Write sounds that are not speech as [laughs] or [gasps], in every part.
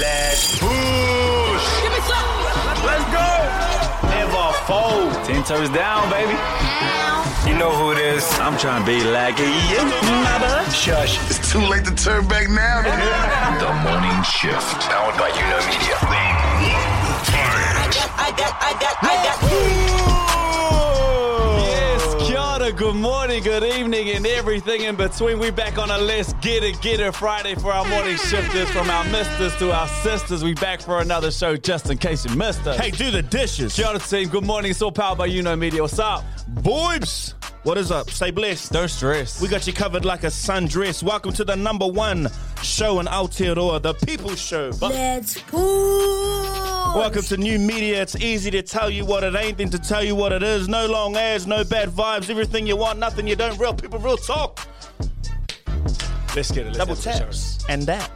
Let's push. Let's go. Never fold. Ten toes down, baby. You know who it is. I'm trying to be like you, my bud. Shush. It's too late to turn back now. [laughs] The Morning Shift. Powered by You Know Media. I got, I got, I got. Yes, kia ora, good morning, good evening, and everything in between. We back on a Let's Get It, Get It Friday for our morning shifters. From our misters to our sisters, we back for another show just in case you missed us. Hey, do the dishes. Kia ora, team, good morning. It's all powered by You Know Media. What's up? Boobs. What is up? Stay blessed. Don't stress. We got you covered like a sundress. Welcome to the number one show in Aotearoa, the People's Show. But Let's push. welcome to new media. It's easy to tell you what it ain't than to tell you what it is. No long ads, no bad vibes. Everything you want, nothing you don't. Real people, real talk. Let's get it. Let's Double get taps and that.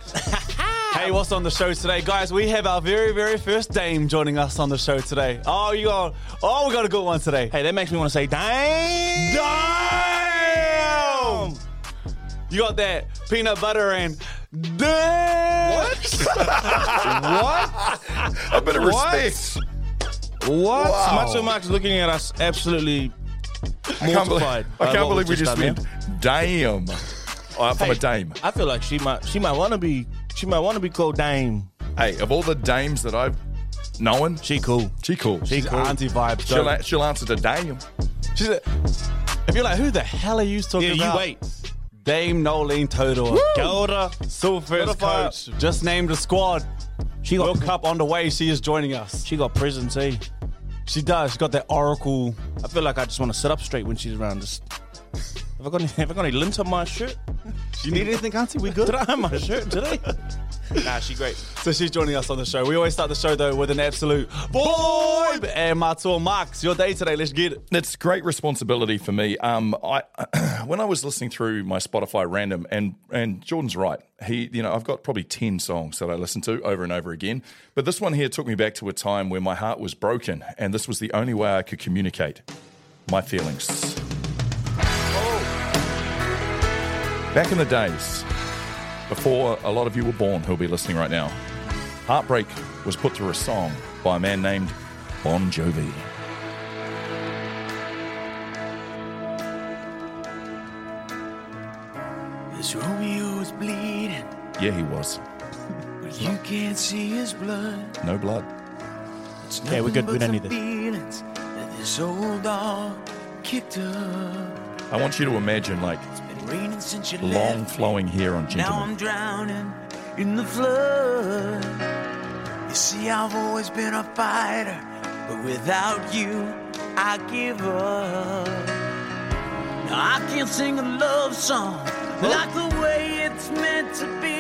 [laughs] Hey, what's on the show today, guys? We have our very, very first dame joining us on the show today. Oh, you got, oh, we got a good one today. Hey, that makes me want to say, dame. Dame. You got that peanut butter and damn. What? [laughs] what? A bit of respect. What? Wow. Macho Mark's looking at us absolutely I can't believe. I can't believe we we've just done went, damn. Oh, uh, from Hey. a dame. I feel like she might she might want to be she might want to be called Dame. Hey, of all the dames that I've known, She cool. she cool. She She's auntie vibes. She'll, a- she'll answer to dame. She's a, if you're like, who the hell are you talking Yeah, you wait. Dame Noeline Taurua. Golda. Silver Ferns coach. Just named the squad. She got World Cup on the way. She is joining us. she got prison tea. She does. She's got that Oracle. I feel like I just want to sit up straight when she's around. Just have I got any, [laughs] have I got any lint on my shirt? Do [laughs] you need anything, Auntie? We good? [laughs] Did I have my shirt today? nah, she great. So she's joining us on the show. We always start the show though with an absolute boy and Matua Marks. Your day today. Let's get it. It's great responsibility for me. Um, I [clears throat] when I was listening through my Spotify random, and and Jordan's right. He, you know, I've got probably ten songs that I listen to over and over again. But this one here took me back to a time where my heart was broken, and this was the only way I could communicate my feelings. Back in the days, before a lot of you were born who'll be listening right now, heartbreak was put through a song by a man named Bon Jovi. This Romeo is bleeding, Yeah, he was. but you can't see his blood. No blood. It's Yeah, we're good. We but don't the need this. feelings that this old dog kicked up. I want you to imagine like It's been raining since you long flowing hair on Now gentlemen. I'm drowning in the flood. You see, I've always been a fighter, but without you, I give up. Now I can't sing a love song like the way it's meant to be.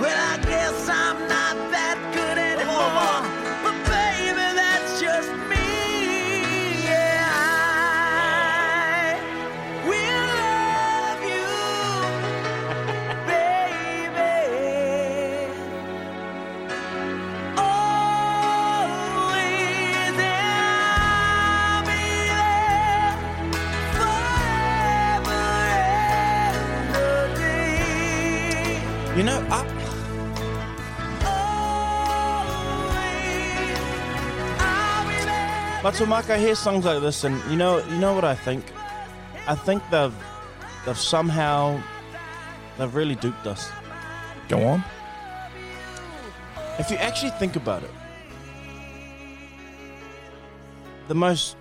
Well, I guess I'm not that good anymore. You know, I, Macho Mark, I hear songs like this, and you know, you know what I think? I think they've they've somehow they've really duped us. Go on. If you actually think about it, the most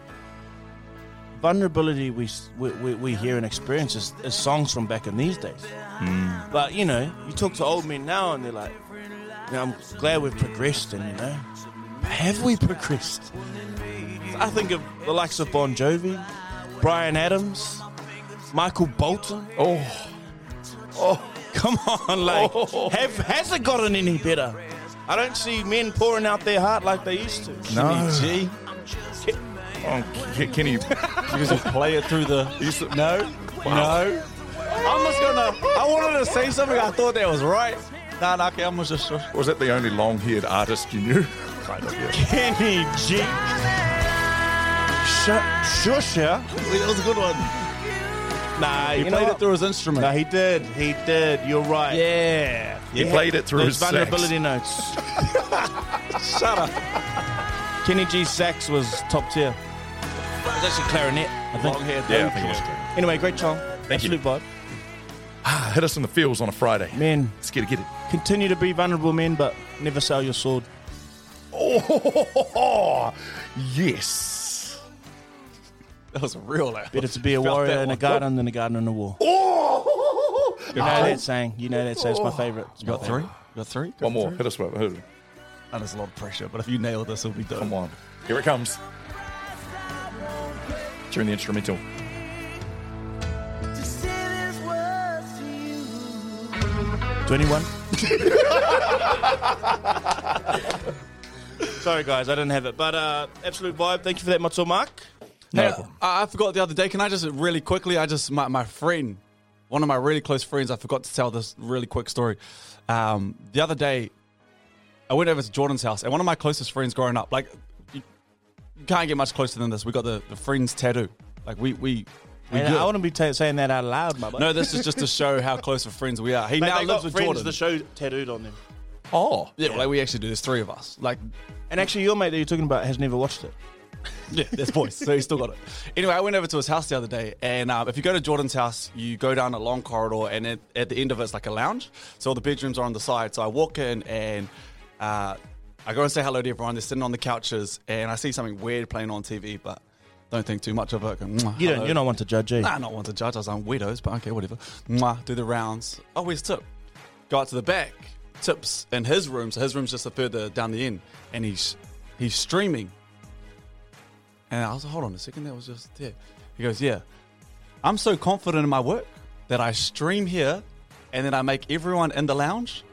vulnerability we we, we, we hear and experience is, is songs from back in these days. Hmm. But you know, you talk to old men now, and they're like, you know, "I'm glad we've progressed," and you know, have we progressed? I think of the likes of Bon Jovi, Bryan Adams, Michael Bolton. Oh, oh, Come on, like, oh. have has it gotten any better? I don't see men pouring out their heart like they used to. No. G. oh can, can you? You just [laughs] play it through the. No. No. I'm just gonna. I wanted to say something. I thought that was right. Nah, nah, okay, I'm just. Was that the only long-haired artist you knew? Kind of, yeah. Kenny G. Sure, sure, sure. That was a good one. Nah, He you played it through his instrument. No, he did. He did. You're right. yeah. He played it through Those his sax. vulnerability notes. [laughs] Shut up. Kenny G's sax was top tier. It's actually clarinet. I think. Long hair. Yeah, I think it was great. Anyway, great song. Thank you. Absolute vibe. Ah, Hit us in the fields on a Friday. Men, Let's get it, get it. continue to be vulnerable men, but never sell your sword. Oh, [laughs] yes. That was a real. That. Better to be a Felt warrior that in a one. garden than a garden in a war. Oh, You know that saying. You know that saying. It's my favorite. It's You my got three? favorite. You got three? One more. Hit us with hit it. And there's a lot of pressure, but if you nail this, it'll be done. Come on. Here it comes. During the instrumental. Twenty-one. [laughs] Sorry, guys, I didn't have it, but uh, absolute vibe. Thank you for that, Matzo Mark. No Hey. I, I forgot the other day. Can I just really quickly? I just my, my friend, one of my really close friends. I forgot to tell this really quick story. Um, the other day, I went over to Jordan's house, and one of my closest friends growing up, like you, you can't get much closer than this. We got the, the friends tattoo. Like we we. we. I wouldn't be ta saying that out loud, my boy. no, this is just to show how [laughs] close of friends we are. He Mate, now they lives got with friends Jordan. the show tattooed on them. Oh. yeah, like we actually do. There's three of us. Like And actually, your mate that you're talking about has never watched it. [laughs] Yeah, there's boys. So he's still got it. Anyway, I went over to his house the other day, and um, if you go to Jordan's house, you go down a long corridor, and at, at the end of it, it's like a lounge. So all the bedrooms are on the side. So I walk in, and uh, I go and say hello to everyone. They're sitting on the couches, and I see something weird playing on TV, but don't think too much of it. Go, you don't, you're not one to judge, eh? Nah, not one to judge. I was on weirdos, but okay, whatever. Mwah, do the rounds. Oh, where's Tip? Go out to the back. Tip's in his room, so his room's just a further down the end, and he's he's streaming. And I was like, hold on a second, that was just there. He goes, yeah, I'm so confident in my work that I stream here, and then I make everyone in the lounge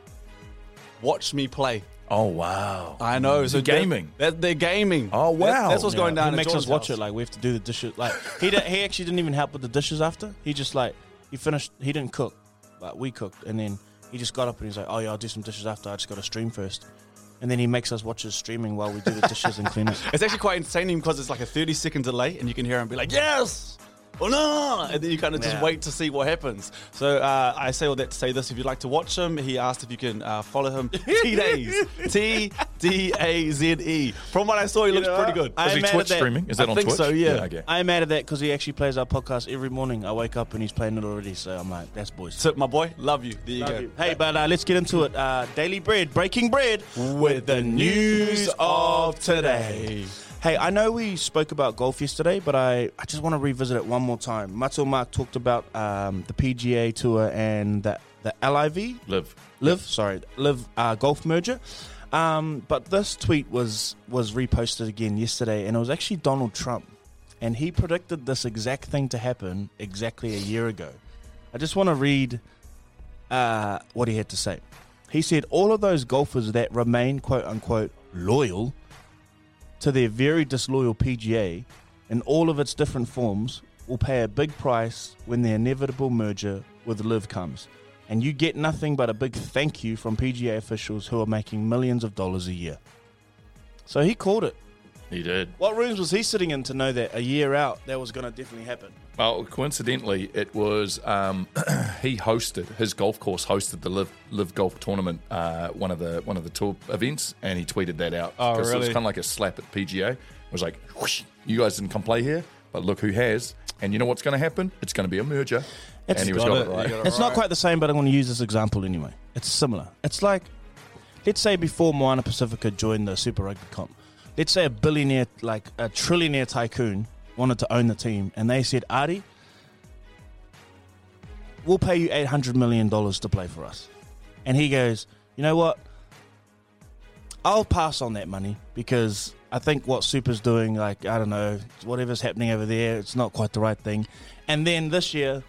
watch me play. Oh, wow. I know. So they're- gaming. They're, they're gaming. Oh, wow. That's, what's going Yeah, down. He at makes us Jordan's watch house. it. Like we have to do the dishes. Like he did, he actually didn't even help with the dishes after. He just like he finished. He didn't cook, but we cooked, and then he just got up and he's like, "Oh yeah, I'll do some dishes after. I just got to stream first. And then he makes us watch his streaming while we do the dishes and clean it. [laughs] It's actually quite insane because it's like a 30 second delay and you can hear him be like, yes! Or no! And then you kind of just Yeah. wait to see what happens. So uh, I say all that to say this. If you'd like to watch him, he asked if you can uh, follow him. [laughs] T Days. T D A Z E. From what I saw, he looks pretty good. I- Is he I'm mad Twitch streaming? Is that I on think Twitch? so, yeah. okay. I'm mad at that because he actually plays our podcast every morning. I wake up and he's playing it already. So I'm like, that's boys. So, my boy, love you. There you go. Hey, but uh, let's get into it. Uh, Daily Bread, breaking bread With the news of today. Hey, I know we spoke about golf yesterday, but I, I just want to revisit it one more time. Matzo Mark talked about um, the PGA Tour and the, the LIV, Live. Live, sorry, Live uh, Golf merger. Um, but this tweet was was reposted again yesterday, and it was actually Donald Trump, and he predicted this exact thing to happen exactly a year ago. I just want to read uh, what he had to say. He said, "All of those golfers that remain quote unquote loyal to their very disloyal PGA in all of its different forms will pay a big price when the inevitable merger with LIV comes." and you get nothing but a big thank you from PGA officials who are making millions of dollars a year. So he called it. He did. What rooms was he sitting in to know that a year out that was going to definitely happen? Well, coincidentally, it was um, [clears throat] he hosted his golf course hosted the live live golf tournament, uh, one of the one of the tour events, and he tweeted that out. Oh, 'Cause It was kind of like a slap at PGA. It was like, whoosh, you guys didn't come play here, but look who has. And you know what's going to happen? It's going to be a merger. It's and he was got got it. it right. Got it It's not quite the same, but I'm going to use this example anyway. It's similar. It's like, let's say before Moana Pacifica joined the Super Rugby comp, let's say a billionaire, like a trillionaire tycoon, wanted to own the team, and they said, Artie, we'll pay you $800 million to play for us. And he goes, you know what? I'll pass on that money because I think what Super's doing, like, I don't know, whatever's happening over there, it's not quite the right thing. And then this year,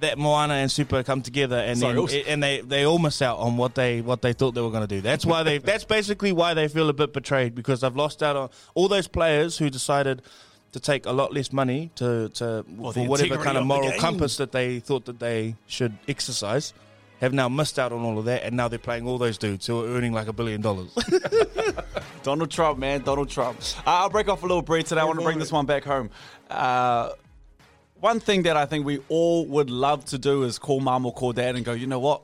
that Moana and Super come together and Sorry, then, also- and they, they all miss out on what they what they thought they were going to do. That's why they that's basically why they feel a bit betrayed because they've lost out on all those players who decided to take a lot less money to, to Well, for whatever kind of of moral compass that they thought that they should exercise. Have now missed out on all of that, and now they're playing all those dudes who are earning like a billion dollars. [laughs] Donald Trump, man, Donald Trump. Uh, I'll break off a little bread today. I want to bring this one back home. Uh, one thing that I think we all would love to do is call mum or call dad and go, you know what?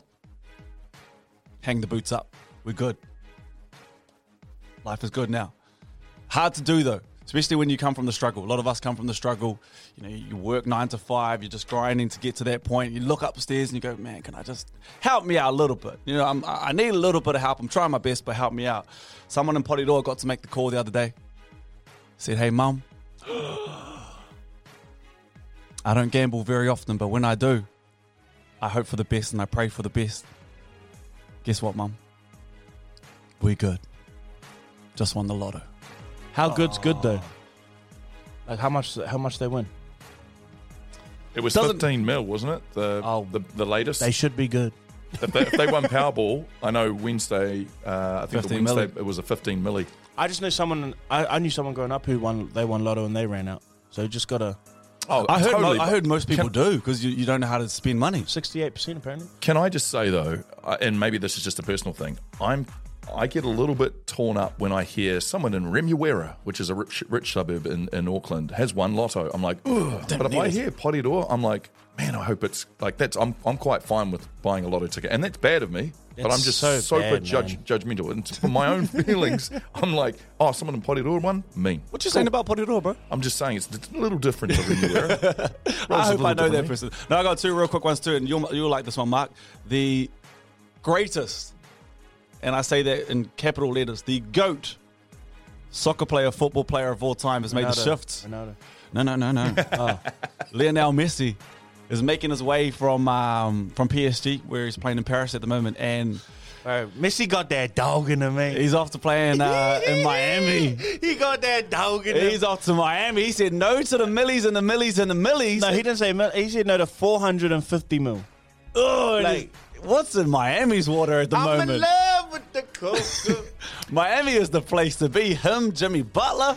Hang the boots up. We're good. Life is good now. Hard to do though, especially when you come from the struggle. A lot of us come from the struggle. You know, you work nine to five, you're just grinding to get to that point. You look upstairs and you go, man, can I just help me out a little bit? You know, I'm, I need a little bit of help. I'm trying my best, but help me out. Someone in Polydor got to make the call the other day. Said, hey, mum, I don't gamble very often, but when I do, I hope for the best and I pray for the best. Guess what, mum? We're good. Just won the lotto. How good's good though? Like how much? How much they win? It was Doesn't- 15 mil, wasn't it? The Oh. the, the latest. They should be good. if, they, if they won [laughs] Powerball, I know Wednesday. Uh, I think the 15 Wednesday milli. it was a 15 milli. I just know someone. I, I knew someone growing up who won. They won lotto and they ran out. So you just got to Oh, I heard, totally. mo- I heard most people Can- do because you, you don't know how to spend money. sixty-eight percent apparently. Can I just say though, uh, and maybe this is just a personal thing, I'm I get a little bit torn up when I hear someone in Remuera, which is a rich, rich suburb in, in Auckland, has won lotto. I'm like, ugh. But if I hear Potidor, I'm like, man, I hope it's like that's. I'm I'm quite fine with buying a lotto ticket, and that's bad of me. But I'm just so super bad, judge, judgmental, and for my own [laughs] feelings, I'm like, oh, someone in Potidor won, mean. What you saying about Potidor, bro? I'm just saying it's a little different to [laughs] Remuera. I hope I know that person. No, I got two real quick ones too, and you'll you'll like this one, Mark. The greatest, and I say that in capital letters, the goat soccer player, football player of all time has made the Ronaldo. shift. Ronaldo. No, no, no, no. [laughs] oh. Lionel Messi is making his way from um, from PSG, where he's playing in Paris at the moment, and Bro, Messi got that dog in him, man. he's off to playing uh, in Miami. [laughs] he got that dog in him. He's off to Miami. He said no to the millies and the millies and the millies. No, he didn't say mil. He said no to 450 mil. Oh, Like- what's in Miami's water at the moment? I'm moment? in love with the cocoa. [laughs] Miami is the place to be. Him, Jimmy Butler.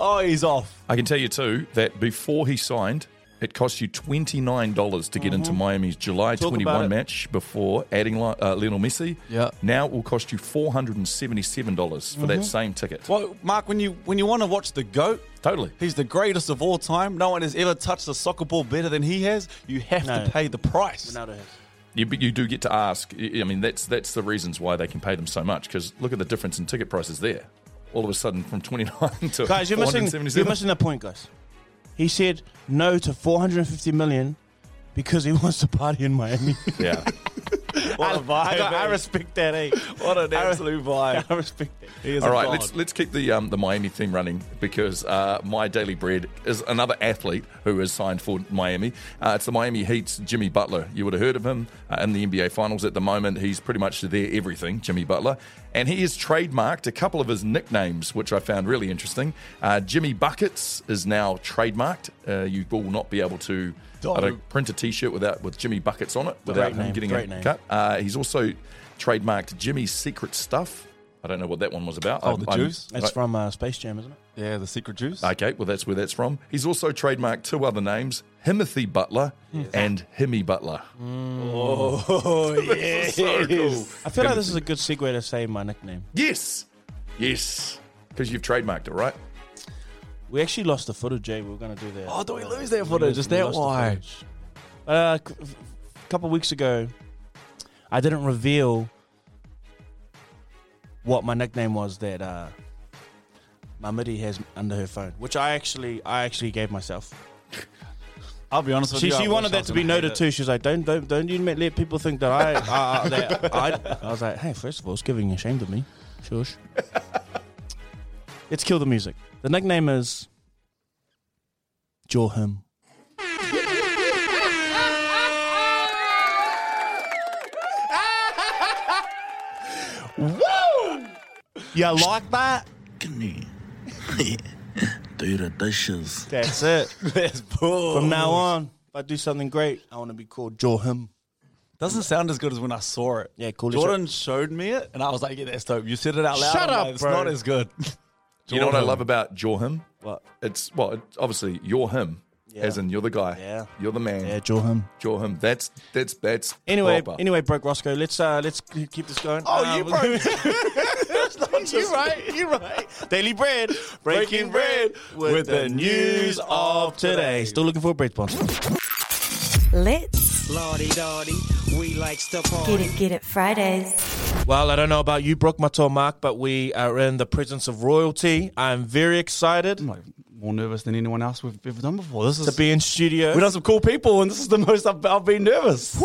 Oh, he's off. I can tell you too that before he signed, it cost you twenty nine dollars to get into Miami's July Talk twenty about one it. match. Before adding uh, Lionel Messi, Yeah. now it will cost you four hundred and seventy seven dollars for that same ticket. Well, Mark, when you when you want to watch the goat, Totally. he's the greatest of all time. No one has ever touched a soccer ball better than he has. You have No. to pay the price. Ronaldo has. You, you do get to ask. I I mean, that's that's the reasons why they can pay them so much. Because look at the difference in ticket prices there. All of a sudden, from twenty nine [laughs] to Guys, you're missing, you're missing the point, guys. He said no to 450 million because he [laughs] wants to party in Miami. [laughs] Yeah. What a vibe, I, got- I eh? respect that, eh? [laughs] What an absolute vibe. I respect that. He is All a right, god. let's let's keep the um, the Miami theme running because uh, my daily bread is another athlete who has signed for Miami. Uh, it's the Miami Heat's Jimmy Butler. You would have heard of him uh, in the NBA Finals at the moment. He's pretty much their everything, Jimmy Butler, and he has trademarked a couple of his nicknames, which I found really interesting. Uh, Jimmy Buckets is now trademarked. Uh, you will not be able to. I don't print a T-shirt without with Jimmy Buckets on it without Great him name, getting great a name. cut. Uh, he's also trademarked Jimmy's Secret Stuff. I don't know what that one was about. Oh, I'm- the I'm- juice? That's from uh, Space Jam, isn't it? yeah, the secret juice. Okay, well, that's where that's from. He's also trademarked two other names Himothy Butler and Himmy Butler. [laughs] oh, yes. So cool. I feel like this is a good segue to say my nickname. Yes, yes, because you've trademarked it, right? We actually lost the footage, Jay. We were going to do that. Oh, do we lose that footage? Is that lost the why? footage. Uh, c- a couple of weeks ago, I didn't reveal what my nickname was that uh, my midi has under her phone, which I actually I actually gave myself. I'll be honest with She you. She wish wanted that to be noted too. She was like, "Don't don't don't you let people think that I uh, that I." I was like, "Hey, first of all, it's giving ashamed of me." Shush. Let's kill the music. The nickname is Jaw Him. [laughs] Woo! You like that? [laughs] Do the dishes. That's it. [laughs] That's bull. From now on, if I do something great, I want to be called Jaw Him. Doesn't sound as good as when I saw it. Yeah, cool. Jordan showed me it, and I was like, "Yeah, that's dope." You said it out loud. Shut I'm up, like, It's bro. not as good. [laughs] You know what I love about Jaw Him? What? It's well, it's obviously you're him, Yeah. as in you're the guy. Yeah. you're the man. Yeah, Jaw Him. Jaw Him. That's that's that's Anyway, proper. anyway, Brook Ruscoe. Let's uh let's keep this going. Oh, Uh, you broke. [laughs] [laughs] you're right. You're right. Daily bread, [laughs] breaking bread with the news of today. Still looking for a bread sponsor. Let's Lordy Dotty, we likes to get it, get it Fridays. Well, I don't know about you, Brook Mato Mark, but we are in the presence of royalty. I'm very excited I'm like more nervous than anyone else we've ever done before. This to is be in studio. We've done some cool people, and this is the most I've, I've been nervous.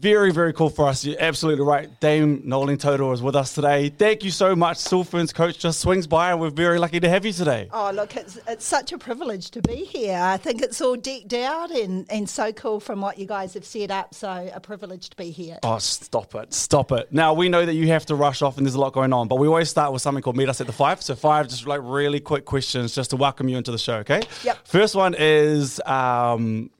Very, very cool for us. You're absolutely right. Dame Noeline Taurua is with us today. Thank you so much. Silverferns coach just swings by, and we're very lucky to have you today. Oh, look, it's, it's such a privilege to be here. I think it's all decked out and, and so cool from what you guys have set up. So, a privilege to be here. Oh, stop it. Stop it. Now, we know that you have to rush off and there's a lot going on, but we always start with something called Meet Us at the Five. So, five just like really quick questions just to welcome you into the show, okay? Yep. First one is um,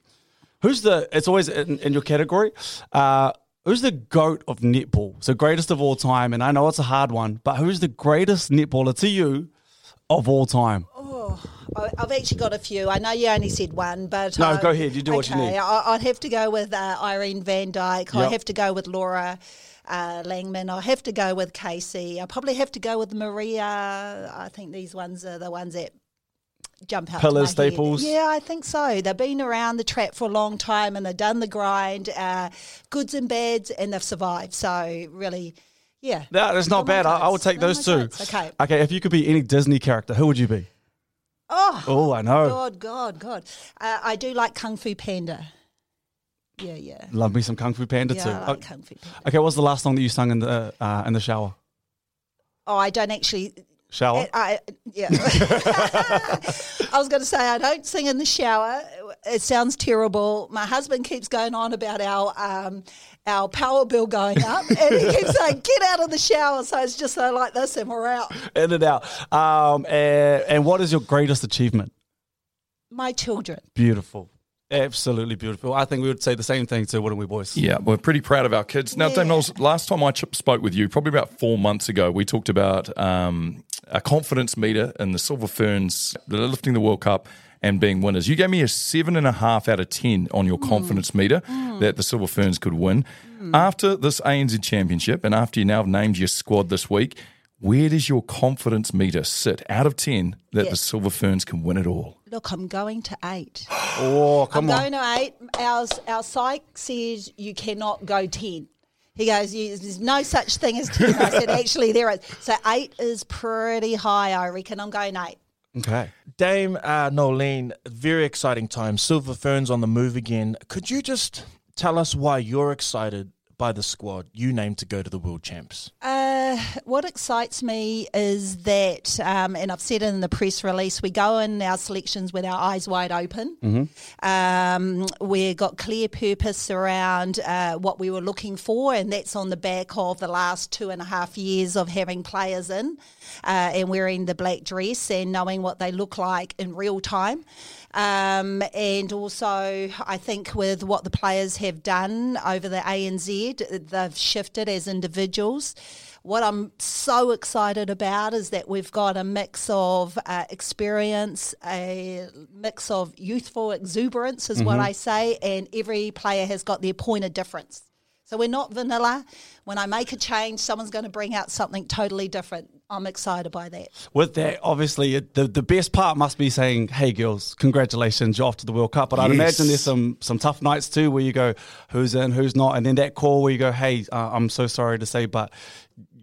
who's the, it's always in, in your category, uh, who's the GOAT of netball? So, greatest of all time. And I know it's a hard one, but who's the greatest netballer to you of all time? I- I've actually got a few. I know you only said one, but. No, uh, go ahead. You do what you need. I, I'd have to go with uh, Irene Van Dyk. I have to go with Laura. Uh, Langman, I have to go with Casey. I probably have to go with Maria. I think these ones are the ones that jump out. Pillars, head. staples? Yeah, I think so. They've been around the trap for a long time and they've done the grind, uh, goods and bads, and they've survived. So really, yeah. No, that's not bad. I, I would take those two. Okay. Okay, if you could be any Disney character, who would you be? Oh, Oh, I know. God, God, God. Uh, I do like Kung Fu Panda. Yeah, yeah. Love me some Kung Fu Panda yeah, too. I like Uh, Kung Fu Panda. Okay, what was the last song that you sung in the uh, in the shower? Oh, I don't actually. Shower. I, yeah. [laughs] I was going to say I don't sing in the shower. It sounds terrible. My husband keeps going on about our um, our power bill going up, [laughs] and he keeps saying, "Get out of the shower." So it's just uh, like this, and we're out. in and out. Um, and, and what is your greatest achievement? My children. Beautiful. Absolutely beautiful. I think we would say the same thing too, wouldn't we, boys? Yeah, we're pretty proud of our kids. Now, Yeah. Dave Knowles, last time I spoke with you, probably about four months ago, we talked about um, a confidence meter in the Silver Ferns lifting the World Cup and being winners. You gave me a seven and a half out of 10 on your mm. confidence meter mm. that the Silver Ferns could win. Mm. After this ANZ Championship and after you now have named your squad this week, where does your confidence meter sit out of 10 that Yeah. the Silver Ferns can win it all? Look, I'm going to eight. [gasps] Oh, come I'm on. going to eight. Our, our psych says you cannot go 10. He goes, there's no such thing as 10. I said, [laughs] actually, there is. So eight is pretty high, I reckon. I'm going eight. Okay. Dame uh, Noeline, very exciting time. Silver Ferns on the move again. Could you just tell us why you're excited by the squad you named to go to the World Champs? Uh, what excites me is that, um, and I've said it in the press release, we go in our selections with our eyes wide open. Um, we've got clear purpose around uh, what we were looking for, and that's on the back of the last two and a half years of having players in uh, and wearing the black dress and knowing what they look like in real time. Um, and also, I think with what the players have done over the ANZ, they've shifted as individuals. What I'm so excited about is that we've got a mix of uh, experience, a mix of youthful exuberance, is what I say, and every player has got their point of difference. So we're not vanilla. When I make a change, someone's going to bring out something totally different. I'm excited by that. With that, obviously, the, the best part must be saying, hey, girls, congratulations, you're off to the World Cup. But I'd imagine there's some, some tough nights too where you go, who's in, who's not. And then that call where you go, hey, uh, I'm so sorry to say, but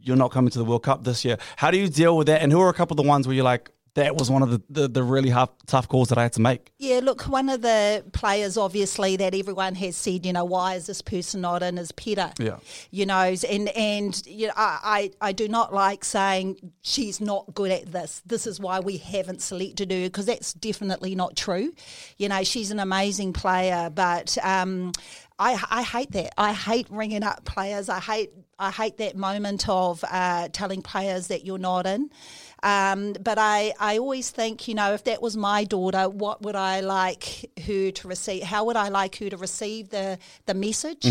you're not coming to the World Cup this year. How do you deal with that? And who are a couple of the ones where you're like, that was one of the, the, the really hard, tough calls that I had to make? Yeah, look, one of the players, obviously, that everyone has said, you know, why is this person not in, is Peter. Yeah. You know, and and you know, I, I I do not like saying she's not good at this. This is why we haven't selected her because that's definitely not true. You know, she's an amazing player, but um, I I hate that. I hate ringing up players. I hate I hate that moment of uh, telling players that you're not in. Um, but I, I always think, you know, if that was my daughter, what would I like her to receive? How would I like her to receive the, the message?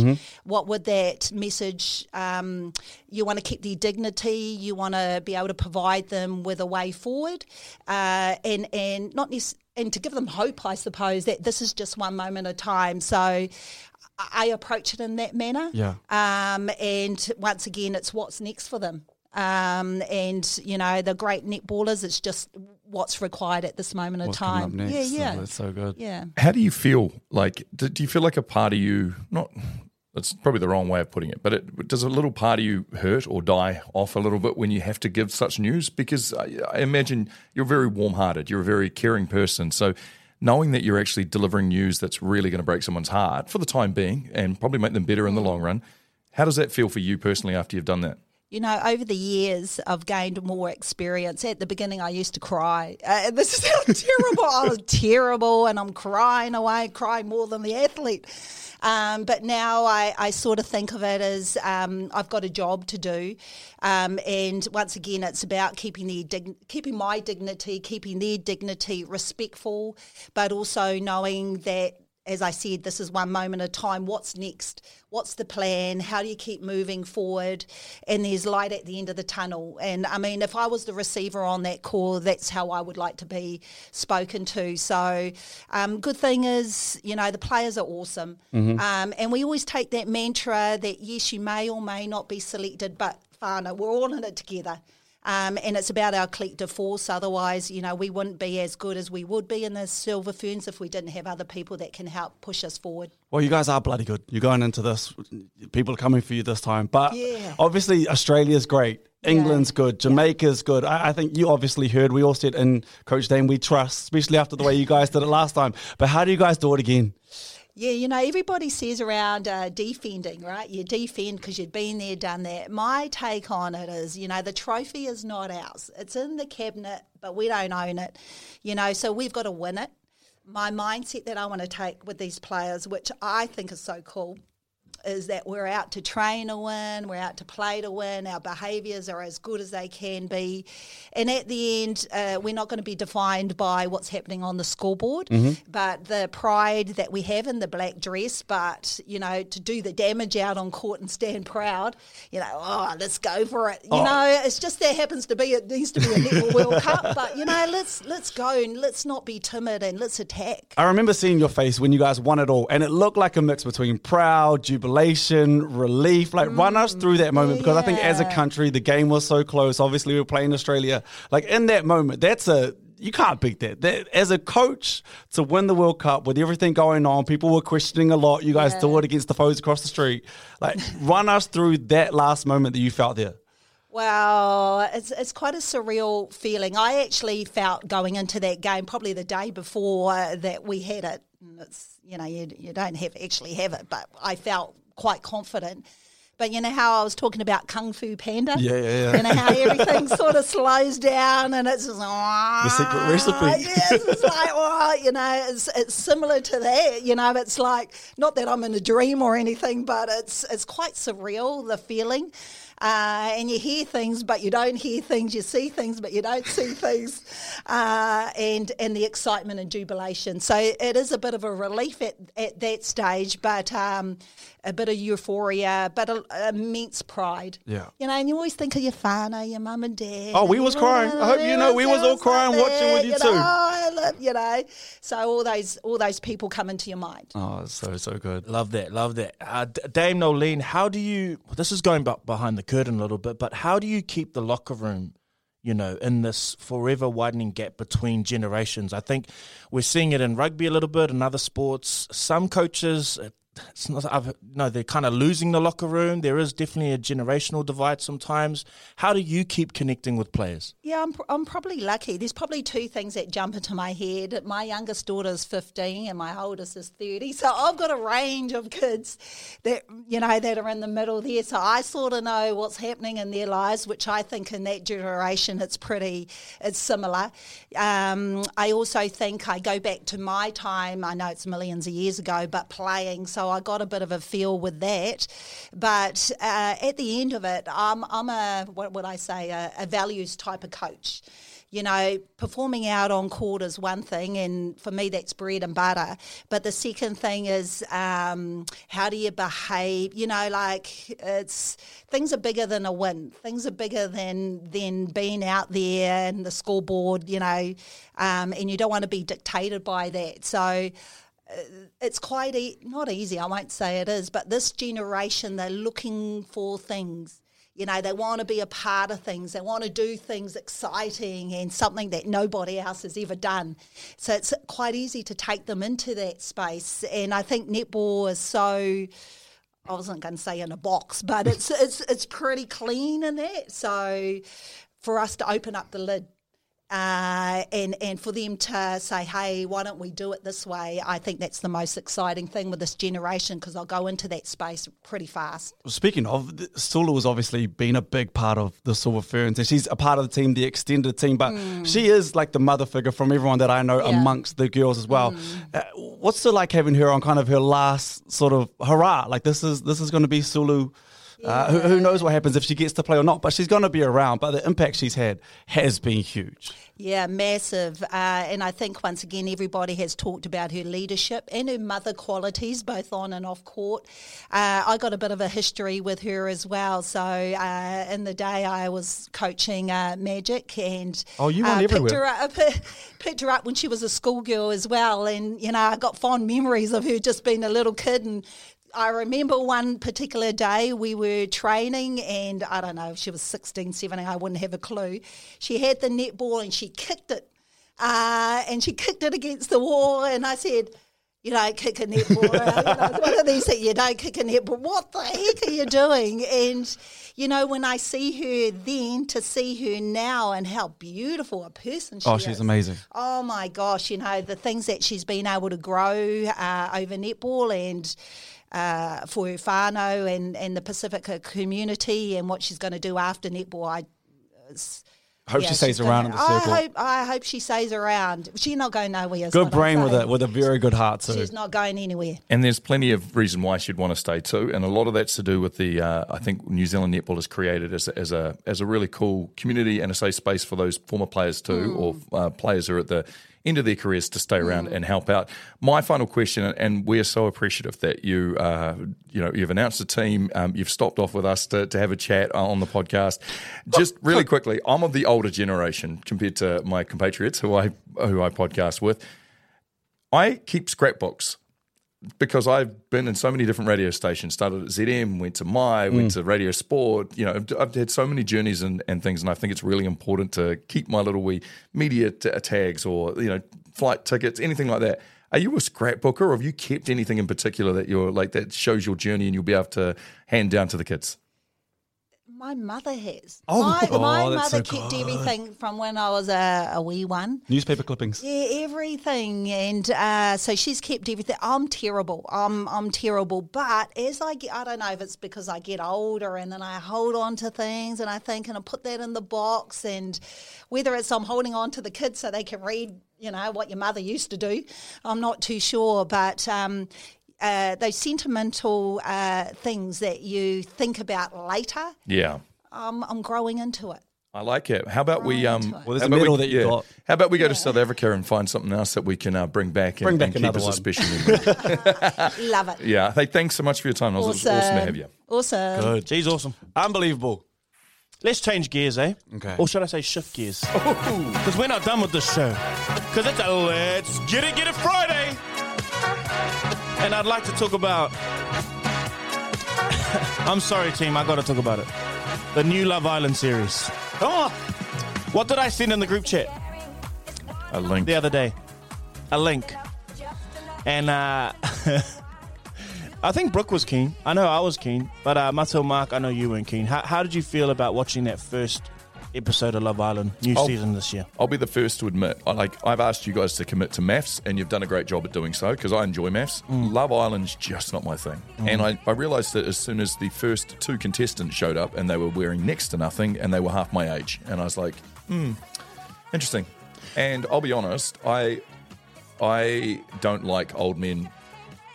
What would that message, um, you want to keep their dignity, you want to be able to provide them with a way forward, uh, and, and not necessarily, and to give them hope, I suppose, that this is just one moment of time. So I- I approach it in that manner. Yeah. Um, and once again, it's what's next for them. Um, and you know the great netballers. It's just what's required at this moment What's of time. up next? Yeah, Oh, yeah, that's so good. yeah. How do you feel? Like, do, do you feel like a part of you not? That's probably the wrong way of putting it, but it, does a little part of you hurt or die off a little bit when you have to give such news? Because I, I imagine you're very warm-hearted, you're a very caring person, so knowing that you're actually delivering news that's really going to break someone's heart for the time being and probably make them better in the long run, how does that feel for you personally after you've done that? You know, over the years, I've gained more experience. At the beginning, I used to cry. Uh, [laughs] this is how terrible I was. Terrible, and I'm crying away, crying more than the athlete. Um, but now I, I sort of think of it as um, I've got a job to do, um, and once again, it's about keeping the dig- keeping my dignity, keeping their dignity respectful, but also knowing that as I said, this is one moment of time. What's next? What's the plan? How do you keep moving forward? And there's light at the end of the tunnel. And I mean, if I was the receiver on that call, that's how I would like to be spoken to. So, um, good thing is, you know, the players are awesome. Um, and we always take that mantra that yes, you may or may not be selected, but Fana, we're all in it together. Um, and it's about our collective force. Otherwise, you know, we wouldn't be as good as we would be in the Silver Ferns if we didn't have other people that can help push us forward. Well, you guys are bloody good. You're going into this. People are coming for you this time. But Yeah. obviously, Australia's great. England's good. Jamaica's good. I, I think you obviously heard. We all said in Coach Dane we trust, especially after the way you guys did it last time. But how do you guys do it again? Yeah, you know, everybody says around uh, defending, right? You defend because you've been there, done that. My take on it is, you know, the trophy is not ours. It's in the cabinet, but we don't own it. You know, so we've got to win it. My mindset that I want to take with these players, which I think is so cool, is that we're out to train to win, we're out to play to win, our behaviours are as good as they can be. And at the end, uh, we're not going to be defined by what's happening on the scoreboard, but the pride that we have in the black dress, but, you know, to do the damage out on court and stand proud, you know, oh, let's go for it. You know, it's just there happens to be, it needs to be a Netball [laughs] World Cup, but, you know, let's, let's go and let's not be timid and let's attack. I remember seeing your face when you guys won it all, and it looked like a mix between proud, jubilation, relief. Like, run us through that mm, moment because I think as a country, the game was so close. Obviously, we were playing Australia. Like, in that moment, that's a. You can't beat that. that. As a coach, to win the World Cup with everything going on, people were questioning a lot. You guys do it against the foes across the street. Like, [laughs] run us through that last moment that you felt there. Well, it's it's quite a surreal feeling. I actually felt going into that game probably the day before that we had it. It's you know you you don't have actually have it, but I felt quite confident. But you know how I was talking about Kung Fu Panda? Yeah, yeah, yeah. You know how everything sort of slows down and it's just the secret recipe. [laughs] Yes, it's like oh, you know, it's it's similar to that. You know, it's like not that I'm in a dream or anything, but it's it's quite surreal the feeling. Uh, and you hear things, but you don't hear things. You see things, but you don't see [laughs] things, uh, and and the excitement and jubilation. So it is a bit of a relief at, at that stage, but um, a bit of euphoria, but a, immense pride. Yeah. you know, and you always think of your father, your mum and dad. Oh, we was crying. I hope you know we was all crying watching with you too. Know, I love- you know, so all those all those people come into your mind. Oh, so, so good. Love that, love that. Uh, Dame Noeline, how do you? This is going behind the curtain a little bit, but how do you keep the locker room, you know, in this forever widening gap between generations? I think we're seeing it in rugby a little bit, in other sports. Some coaches, it's not. I've, no, they're kind of losing the locker room. There is definitely a generational divide sometimes. How do you keep connecting with players? Yeah, I'm, I'm probably lucky. There's probably two things that jump into my head. My youngest daughter's 15 and my oldest is 30. So I've got a range of kids that, you know, that are in the middle there. So I sort of know what's happening in their lives, which I think in that generation it's pretty, it's similar. Um, I also think I go back to my time. I know it's millions of years ago, but playing. So I got a bit of a feel with that. But uh, at the end of it, I'm, I'm a, what would I say, a, a values type of coach. You know, performing out on court is one thing, and for me, that's bread and butter. But the second thing is um, how do you behave? You know, like it's things are bigger than a win. Things are bigger than than being out there and the scoreboard. You know, um, and you don't want to be dictated by that. So Uh, it's quite e- not easy. I won't say it is, but this generation they're looking for things. You know, they want to be a part of things. They want to do things exciting and something that nobody else has ever done. So it's quite easy to take them into that space. And I think netball is so. I wasn't going to say in a box, but it's [laughs] it's it's pretty clean in that. So for us to open up the lid uh, and and for them to say, hey, why don't we do it this way? I think that's the most exciting thing with this generation because I'll go into that space pretty fast. Speaking of, Sulu has obviously been a big part of the Silver Ferns, and she's a part of the team, the extended team. But she is like the mother figure from everyone that I know. Yeah. Amongst the girls as well. Uh, what's it like having her on kind of her last sort of hurrah? Like this is this is going to be Sulu. Uh, who, who knows what happens if she gets to play or not? But she's going to be around. But the impact she's had has been huge. Yeah, massive. Uh, and I think once again, everybody has talked about her leadership and her mother qualities, both on and off court. Uh, I got a bit of a history with her as well. So uh, in the day, I was coaching uh, Magic and Oh, you went uh, picked everywhere. her up, [laughs] picked her up when she was a schoolgirl as well. And you know, I got fond memories of her just being a little kid and. I remember one particular day we were training, and I don't know if she was 16, 17, I wouldn't have a clue. She had the netball and she kicked it, uh, and she kicked it against the wall. And I said, You don't kick a netball. you know, one of these that you don't kick a netball. What the heck are you doing? And, you know, when I see her then to see her now and how beautiful a person she Oh, is. she's amazing. Oh my gosh, you know, the things that she's been able to grow uh, over netball and uh, for her whānau and, and the Pacifica community and what she's going to do after netball. I Hope yeah, she stays around in gonna- the circle. I hope, I hope she stays around. She's not going nowhere. Good brain with saying. a with a very good heart too. She's not going anywhere. And there's plenty of reason why she'd want to stay too, and a lot of that's to do with the. Uh, I think New Zealand netball has created as a, as a as a really cool community and a safe space for those former players too, or uh, players who are at the of their careers to stay around and help out. My final question, and we're so appreciative that you uh, you know you've announced a team, um, you've stopped off with us to, to have a chat on the podcast. Just really quickly, I'm of the older generation compared to my compatriots who I who I podcast with. I keep scrapbooks because I've been in so many different radio stations. Started at ZM, went to My, went mm. to Radio Sport. You know, I've, I've had so many journeys and, and things, and I think it's really important to keep my little wee media t- uh, tags or you know flight tickets, anything like that. Are you a scrapbooker, or have you kept anything in particular that you're like that shows your journey and you'll be able to hand down to the kids? My mother has. Oh, my oh, my mother so kept good. everything from when I was a, a wee one. Newspaper clippings. Yeah, everything, and uh, so she's kept everything. I'm terrible. I'm I'm terrible. But as I get, I don't know if it's because I get older, and then I hold on to things, and I think, and I put that in the box, and whether it's I'm holding on to the kids so they can read, you know, what your mother used to do, I'm not too sure. But um, uh, those sentimental uh, things that you think about later, Yeah. um, I'm growing into it. I like it. How about we? Um, into it. Well, there's a medal we- that you got. How about we go to South Africa and find something else that we can uh, bring back and, Bring back and keep as a one. special [laughs] memory? Love it. yeah. Hey, thanks so much for your time. It was Awesome. awesome to have you. Awesome. Good. She's awesome. Unbelievable. Let's change gears, eh? Okay. Or should I say shift gears? Because we're not done with this show. Because it's a Let's Get It, Get It Friday. And I'd like to talk about. [laughs] I'm sorry, team. I got to talk about it. The new Love Island series. Come on. What did I send in the group chat A link. the other day? A link. And uh, [laughs] I think Brook was keen. I know I was keen. But uh, Matil, Mark, I know you weren't keen. How, how did you feel about watching that first episode of Love Island, new Oh. season this year? I'll be the first to admit, I, like I've asked you guys to commit to maths, and you've done a great job at doing so because I enjoy maths. Love Island's just not my thing, and I, I realised that as soon as the first two contestants showed up, and they were wearing next to nothing, and they were half my age, and I was like, hmm, interesting. And I'll be honest, I I don't like old men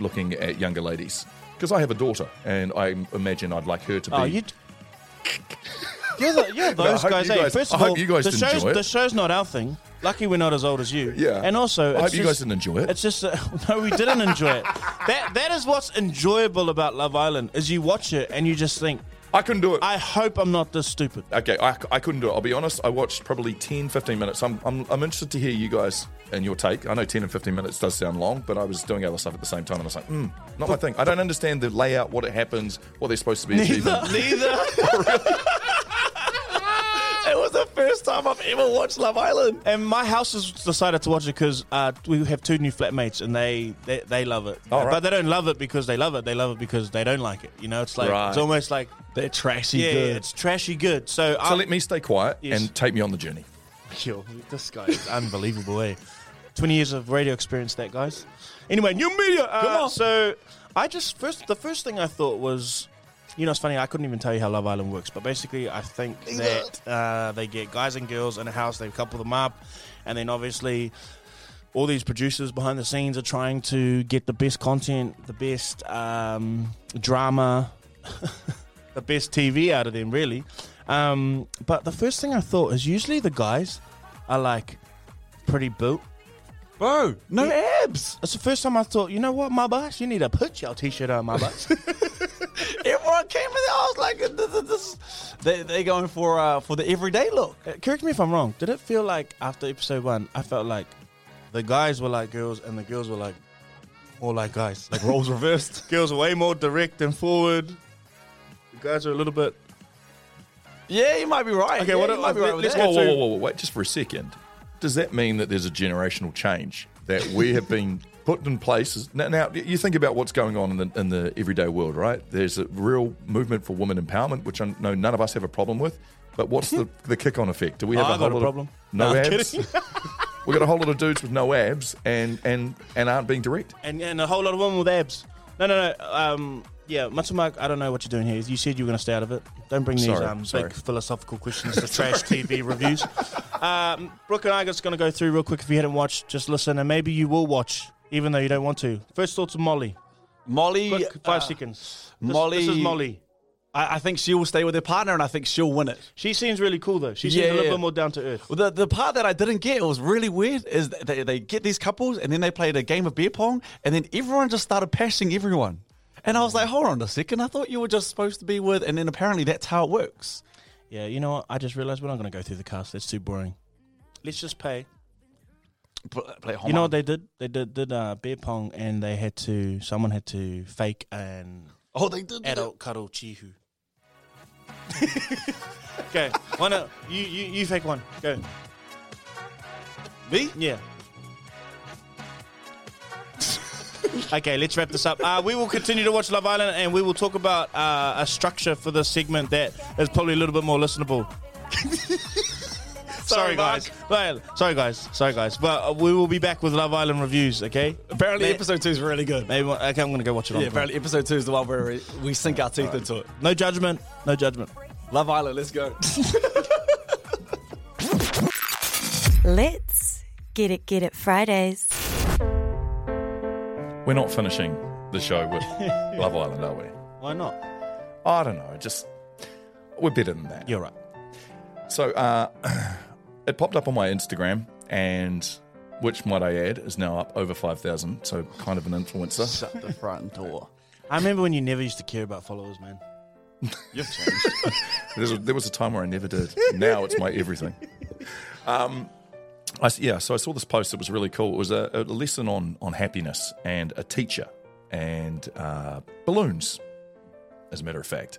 looking at younger ladies because I have a daughter, and I imagine I'd like her to be. Oh. You're, the, you're [laughs] those hope guys, you eh? guys- First I of hope all, you guys the show's, enjoy it. the show's not our thing. Lucky we're not as old as you. Yeah. And also, I hope you guys just- didn't enjoy it. It's just uh, [laughs] no, we didn't enjoy it. That that is what's enjoyable about Love Island is you watch it and you just think, I couldn't do it. I hope I'm not this stupid. Okay, I, I couldn't do it. I'll be honest. I watched probably 10, 15 minutes. I'm, I'm, I'm interested to hear you guys and your take. I know 10 and 15 minutes does sound long, but I was doing other stuff at the same time. And I was like, hmm, not my thing. I don't understand the layout, what it happens, what they're supposed to be achieving. [laughs] Neither. Time I've ever watched Love Island. And my house has decided to watch it because uh, we have two new flatmates and they they, they love it. Oh, right. But they don't love it because they love it. They love it because they don't like it. You know, it's like Right. it's almost like They're trashy yeah, good. it's trashy good. So, So I'm- let me stay quiet Yes. and take me on the journey. Yo, this guy is unbelievable, eh? 20 years of radio experience, that, guys. Anyway, new media. Uh, Come on. So, I just, first, the first thing I thought was, you know, it's funny, I couldn't even tell you how Love Island works, but basically, I think that uh, they get guys and girls in a house, they couple them up, and then obviously, all these producers behind the scenes are trying to get the best content, the best um, drama, [laughs] the best TV out of them, really. Um, but the first thing I thought is usually the guys are like pretty built. Bro, no abs. It's the first time I thought, you know what, my boss, you need to put your t-shirt on, my boss. [laughs] Everyone came in there. I was like, this, this, this. They, they're going for uh, for the everyday look. Uh, Correct me if I'm wrong. Did it feel like after episode one, I felt like the guys were like girls and the girls were like more like guys. Like Roles reversed. [laughs] girls are way more direct and forward. The guys are a little bit. Yeah, you might be right. Okay, yeah, what- you might be right let's. Whoa, go whoa, whoa, whoa, whoa, wait just for a second. Does that mean that there's a generational change that we have been put in places? Now, now you think about what's going on in the, in the everyday world, right? There's a real movement for women empowerment, which I know none of us have a problem with. But what's the, the kick on effect? Do we have I a whole lot problem. Of, no No, abs. [laughs] [laughs] we got a whole lot of dudes with no abs and and and aren't being direct. And, and a whole lot of women with abs. No, no, no. Um, yeah, Matsumak, I don't know what you're doing here. You said you were going to stay out of it. Don't bring these Sorry, um, sorry. big philosophical questions to [laughs] trash TV reviews. Um, Brook and I are just going to go through real quick. If you hadn't watched, just listen, and maybe you will watch, even though you don't want to. First thoughts of Molly. Molly, Quick, five uh, seconds. This, Molly- This is Molly. I, I think she will stay with her partner, and I think she'll win it. She seems really cool, though. She seems Yeah, a little yeah. bit more down to earth. Well, the the part that I didn't get was really weird is that they, they get these couples and then they played a game of beer pong and then everyone just started passing everyone. And I was like, hold on a second, I thought you were just supposed to be with, and then apparently that's how it works. Yeah, you know what? I just realized we're not going to go through the cast. That's too boring. Let's just pay. Pl- Play You know what they did? They did did uh, beer pong, and they had to. Someone had to fake an Oh, they did. adult cuddle chihu. okay, why not? You, you you fake one. Go. Me? Yeah. okay, let's wrap this up. Uh, we will continue to watch Love Island, and we will talk about uh, a structure for this segment that is probably a little bit more listenable. [laughs] Sorry, guys. Well, sorry, guys. Sorry, guys. But uh, we will be back with Love Island reviews. Okay. Apparently, May- episode two is really good. Maybe one- okay. I'm gonna go watch it on. Yeah, apparently, episode two is the one where we- we sink our teeth into it. No judgment. No judgment. Love Island, let's go. [laughs] Let's get it, get it Fridays. We're not finishing the show with [laughs] Love Island, are we? Why not? I don't know. Just we're better than that. You're right. So uh, [clears throat] it popped up on my Instagram, and which might I add is now up over five thousand. So kind of an influencer. Shut the front door. I remember when you never used to care about followers, man. [laughs] You've changed. There was, there was a time where I never did. Now it's my everything. Um, I s yeah, so I saw this post. It was really cool. It was a, a lesson on on happiness and a teacher and uh, balloons, as a matter of fact.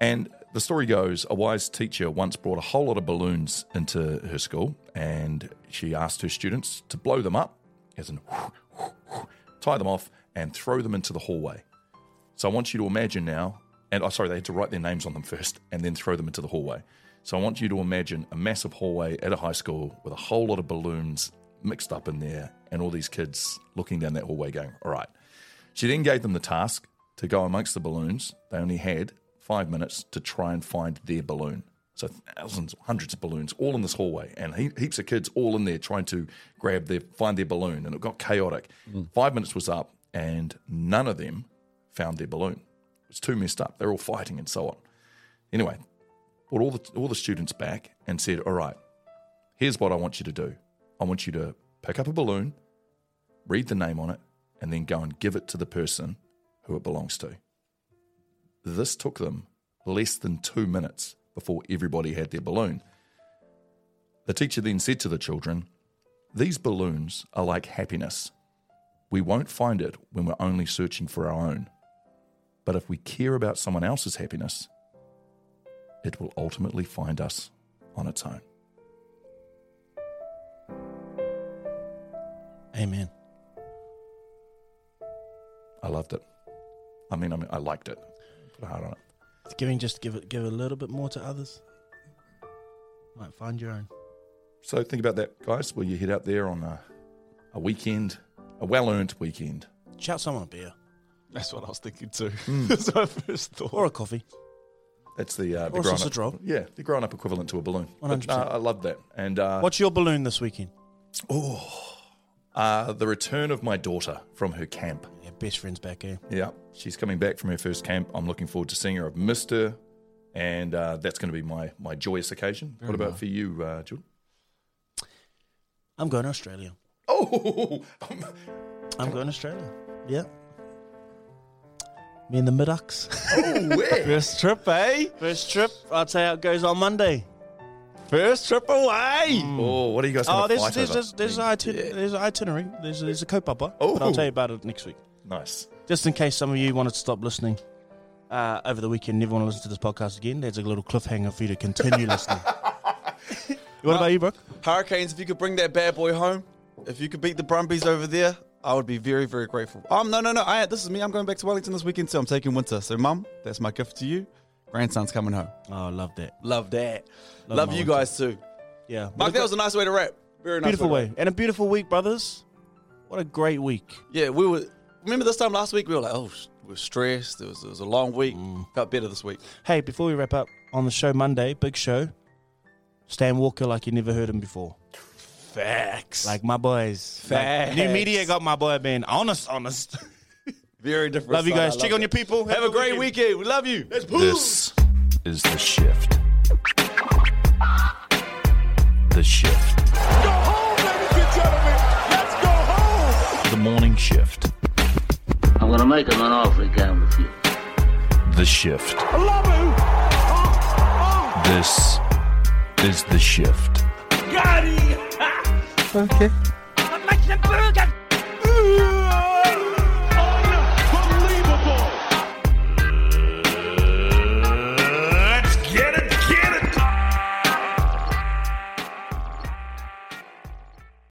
And the story goes: a wise teacher once brought a whole lot of balloons into her school, and she asked her students to blow them up, as in tie them off, and throw them into the hallway. So I want you to imagine now, and oh, sorry, they had to write their names on them [laughs] first and then throw them into the hallway. So I want you to imagine a massive hallway at a high school with a whole lot of balloons mixed up in there and all these kids looking down that hallway going, all right. She then gave them the task to go amongst the balloons. They only had five minutes to try and find their balloon. So thousands, hundreds of balloons all in this hallway, and he- heaps of kids all in there trying to grab their, find their balloon, and it got chaotic. Five minutes was up, and none of them found their balloon. It was too messed up. They're all fighting and so on. Anyway, brought all the all the students back and said, "All right, here's what I want you to do. I want you to pick up a balloon, read the name on it, and then go and give it to the person who it belongs to." This took them less than two minutes before everybody had their balloon. The teacher then said to the children, These balloons are like happiness. We won't find it when we're only searching for our own. But if we care about someone else's happiness, it will ultimately find us on its own. Amen. I loved it. I mean, I mean, I liked it. Put a heart on it. It's giving just give it give a little bit more to others. Might find your own. So think about that, guys. Will you head out there on a, a weekend, a well-earned weekend? Shout someone a beer That's what I was thinking too. [laughs] That's my first thought. or a coffee. That's the uh, the Or a grown sausage up, roll. Yeah, the grown-up equivalent to a balloon. 100%. uh, I love that. And uh, What's your balloon this weekend? uh, the return of my daughter from her camp. Yeah, best friends back here. Yeah, she's coming back from her first camp. I'm looking forward to seeing her. I've missed her, and uh, that's going to be my my joyous occasion. what about for you, uh, Jordan? I'm going to Australia. Oh, I'm going to Australia. Yeah. Me and the Miducks. [laughs] First trip, eh? First trip. I'll tell you how it goes on Monday. First trip away. oh, what are you guys Oh, to there's fight there's over? there's, there's, I iti- mean, there's an itinerary. There's there's a co-papa. Oh. But I'll tell you about it next week. Nice. Just in case some of you wanted to stop listening uh, over the weekend, never want to listen to this podcast again. There's a little cliffhanger for you to continue listening. [laughs] What about you, Brook? Hurricanes, if you could bring that bad boy home, if you could beat the Brumbies over there, I would be very, very grateful. Um, no, no, no. I, this is me. I'm going back to Wellington this weekend so I'm taking winter. So, mum, that's my gift to you. Grandson's coming home. Oh, love that. Love that. Love Love, you winter. guys too. Yeah, Marc, that was a nice way to wrap. Very nice. beautiful to way and a beautiful week, brothers. What a great week. Yeah, we were. Remember this time last week? We were like, oh, we are stressed. It was, it was a long week. Mm. Felt better this week. Hey, before we wrap up on the show Monday, big show. Stan Walker, like you never heard him before. Facts. Like my boys. Facts. Like, new media got my boy being honest, honest. [laughs] very different. love you side. I guys. Check love on your people. Have a great weekend. We love you. This is the shift. The shift. Go home, ladies and gentlemen. Let's go home. The morning shift. I'm gonna make him an offer he can with you. The shift. I love you. This is the shift. Got it. Okay.